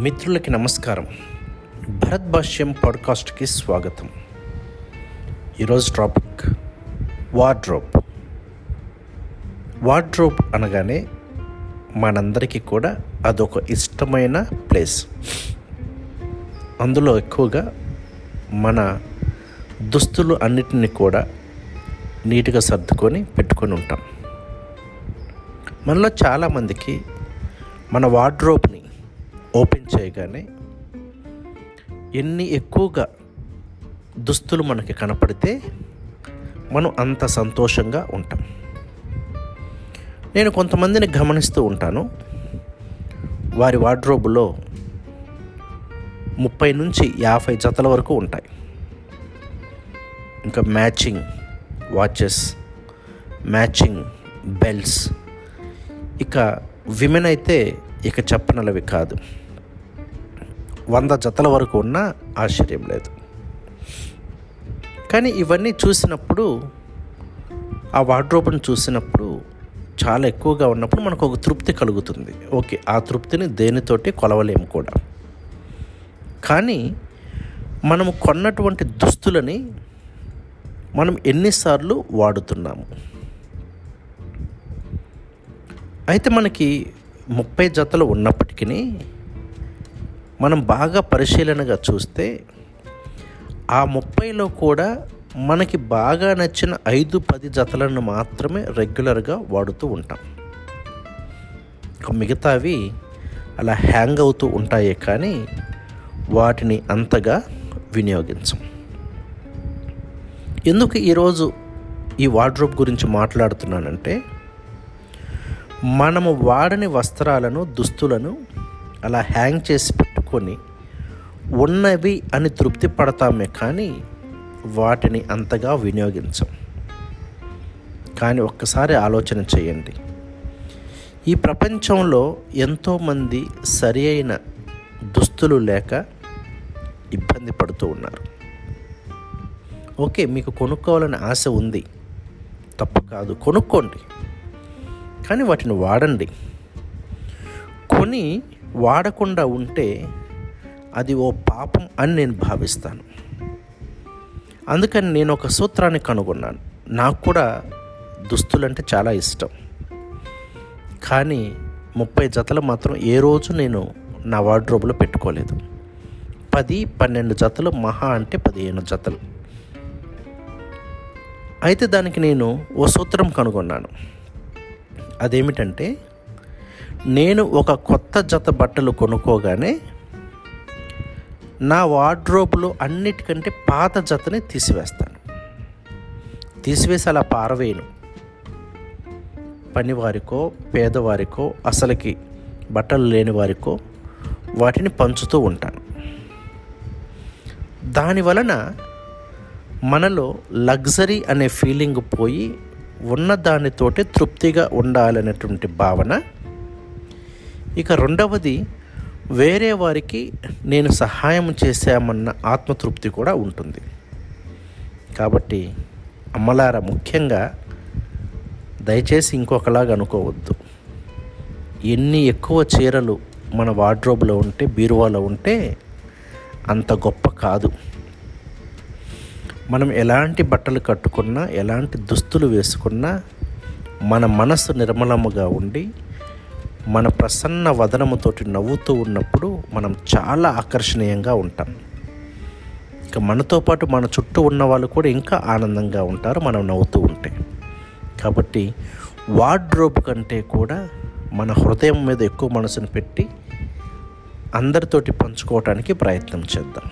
మిత్రులకి నమస్కారం. భరత్ భాష్యం పాడ్కాస్ట్కి స్వాగతం. ఈరోజు టాపిక్ వార్డ్రోబ్. వార్డ్రోబ్ అనగానే మనందరికీ కూడా అదొక ఇష్టమైన ప్లేస్. అందులో ఎక్కువగా మన దుస్తులు అన్నిటిని కూడా నీట్గా సర్దుకొని పెట్టుకొని ఉంటాం. మనలో చాలామందికి మన వార్డ్రోబ్ని ఓపెన్ చేయగానే ఎన్ని ఎక్కువగా దుస్తులు మనకి కనపడితే మనం అంత సంతోషంగా ఉంటాం. నేను కొంతమందిని గమనిస్తూ ఉంటాను. వారి వార్డ్రోబులో ముప్పై నుంచి యాభై జతల వరకు ఉంటాయి. ఇంకా మ్యాచింగ్ వాచెస్ మ్యాచింగ్ బెల్ట్స్. ఇక విమెన్ అయితే ఇక చెప్పనలవి కాదు. వంద జతల వరకు ఉన్నా ఆశ్చర్యం లేదు. కానీ ఇవన్నీ చూసినప్పుడు ఆ వార్డ్రోబ్ను చూసినప్పుడు చాలా ఎక్కువగా ఉన్నప్పుడు మనకు ఒక తృప్తి కలుగుతుంది. ఓకే ఆ తృప్తిని దేనితోటి కొలవలేము కూడా. కానీ మనము కొన్నటువంటి దుస్తులని మనం ఎన్నిసార్లు వాడుతున్నాము? అయితే మనకి ముప్పై జతలు ఉన్నప్పటికీ మనం బాగా పరిశీలనగా చూస్తే ఆ ముప్పైలో కూడా మనకి బాగా నచ్చిన ఐదు పది జతలను మాత్రమే రెగ్యులర్గా వాడుతూ ఉంటాం. మిగతావి అలా హ్యాంగ్ అవుతూ ఉంటాయే కానీ వాటిని అంతగా వినియోగించం. ఎందుకు ఈరోజు ఈ వార్డ్రోబ్ గురించి మాట్లాడుతున్నానంటే మనము వాడని వస్త్రాలను దుస్తులను అలా హ్యాంగ్ చేసి పెట్టుకొని ఉన్నవి అని తృప్తి పడతామే కానీ వాటిని అంతగా వినియోగించం. కానీ ఒక్కసారి ఆలోచన చేయండి. ఈ ప్రపంచంలో ఎంతోమంది సరి అయిన దుస్తులు లేక ఇబ్బంది పడుతూ ఉన్నారు. ఓకే మీకు కొనుక్కోవాలని ఆశ ఉంది. తప్పు కాదు కొనుక్కోండి. కానీ వాటిని వాడండి. కొని వాడకుండా ఉంటే అది ఓ పాపం అని నేను భావిస్తాను. అందుకని నేను ఒక సూత్రాన్ని కనుగొన్నాను. నాకు కూడా దుస్తులంటే చాలా ఇష్టం. కానీ ముప్పై జతలు మాత్రం ఏ రోజు నేను నా వార్డ్రోబ్లో పెట్టుకోలేదు. పది పన్నెండు జతలు మహా అంటే పదిహేను జతలు. అయితే దానికి నేను ఓ సూత్రం కనుగొన్నాను. అదేమిటంటే నేను ఒక కొత్త జత బట్టలు కొనుక్కోగానే నా వార్డ్రోబ్లో అన్నిటికంటే పాత జతని తీసివేస్తాను. తీసివేసి అలా పారవేయను. పనివారికో పేదవారికో అసలుకి బట్టలు లేని వారికో వాటిని పంచుతూ ఉంటాను. దాని వలన మనలో లగ్జరీ అనే ఫీలింగ్ పోయి ఉన్న దానితోటి తృప్తిగా ఉండాలనేటువంటి భావన. ఇక రెండవది వేరే వారికి నేను సహాయం చేశామన్న ఆత్మతృప్తి కూడా ఉంటుంది. కాబట్టి అమ్మలార ముఖ్యంగా దయచేసి ఇంకొకలాగా అనుకోవద్దు. ఎన్ని ఎక్కువ చీరలు మన వార్డ్రోబ్లో ఉంటే బీరువాలో ఉంటే అంత గొప్ప కాదు. మనం ఎలాంటి బట్టలు కట్టుకున్నా ఎలాంటి దుస్తులు వేసుకున్నా మన మనసు నిర్మలముగా ఉండి మన ప్రసన్న వదనముతోటి నవ్వుతూ ఉన్నప్పుడు మనం చాలా ఆకర్షణీయంగా ఉంటాం. ఇక మనతో పాటు మన చుట్టూ ఉన్న వాళ్ళు కూడా ఇంకా ఆనందంగా ఉంటారు మనం నవ్వుతూ ఉంటే. కాబట్టి వార్డ్రోబ్ కంటే కూడా మన హృదయం మీద ఎక్కువ మనసును పెట్టి అందరితోటి పంచుకోవటానికి ప్రయత్నం చేద్దాం.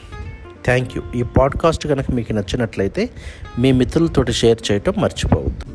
Thank you. ఈ పాడ్కాస్ట్ కనుక మీకు నచ్చినట్లయితే మీ మిత్రులతోటి షేర్ చేయటం మర్చిపోవద్దు.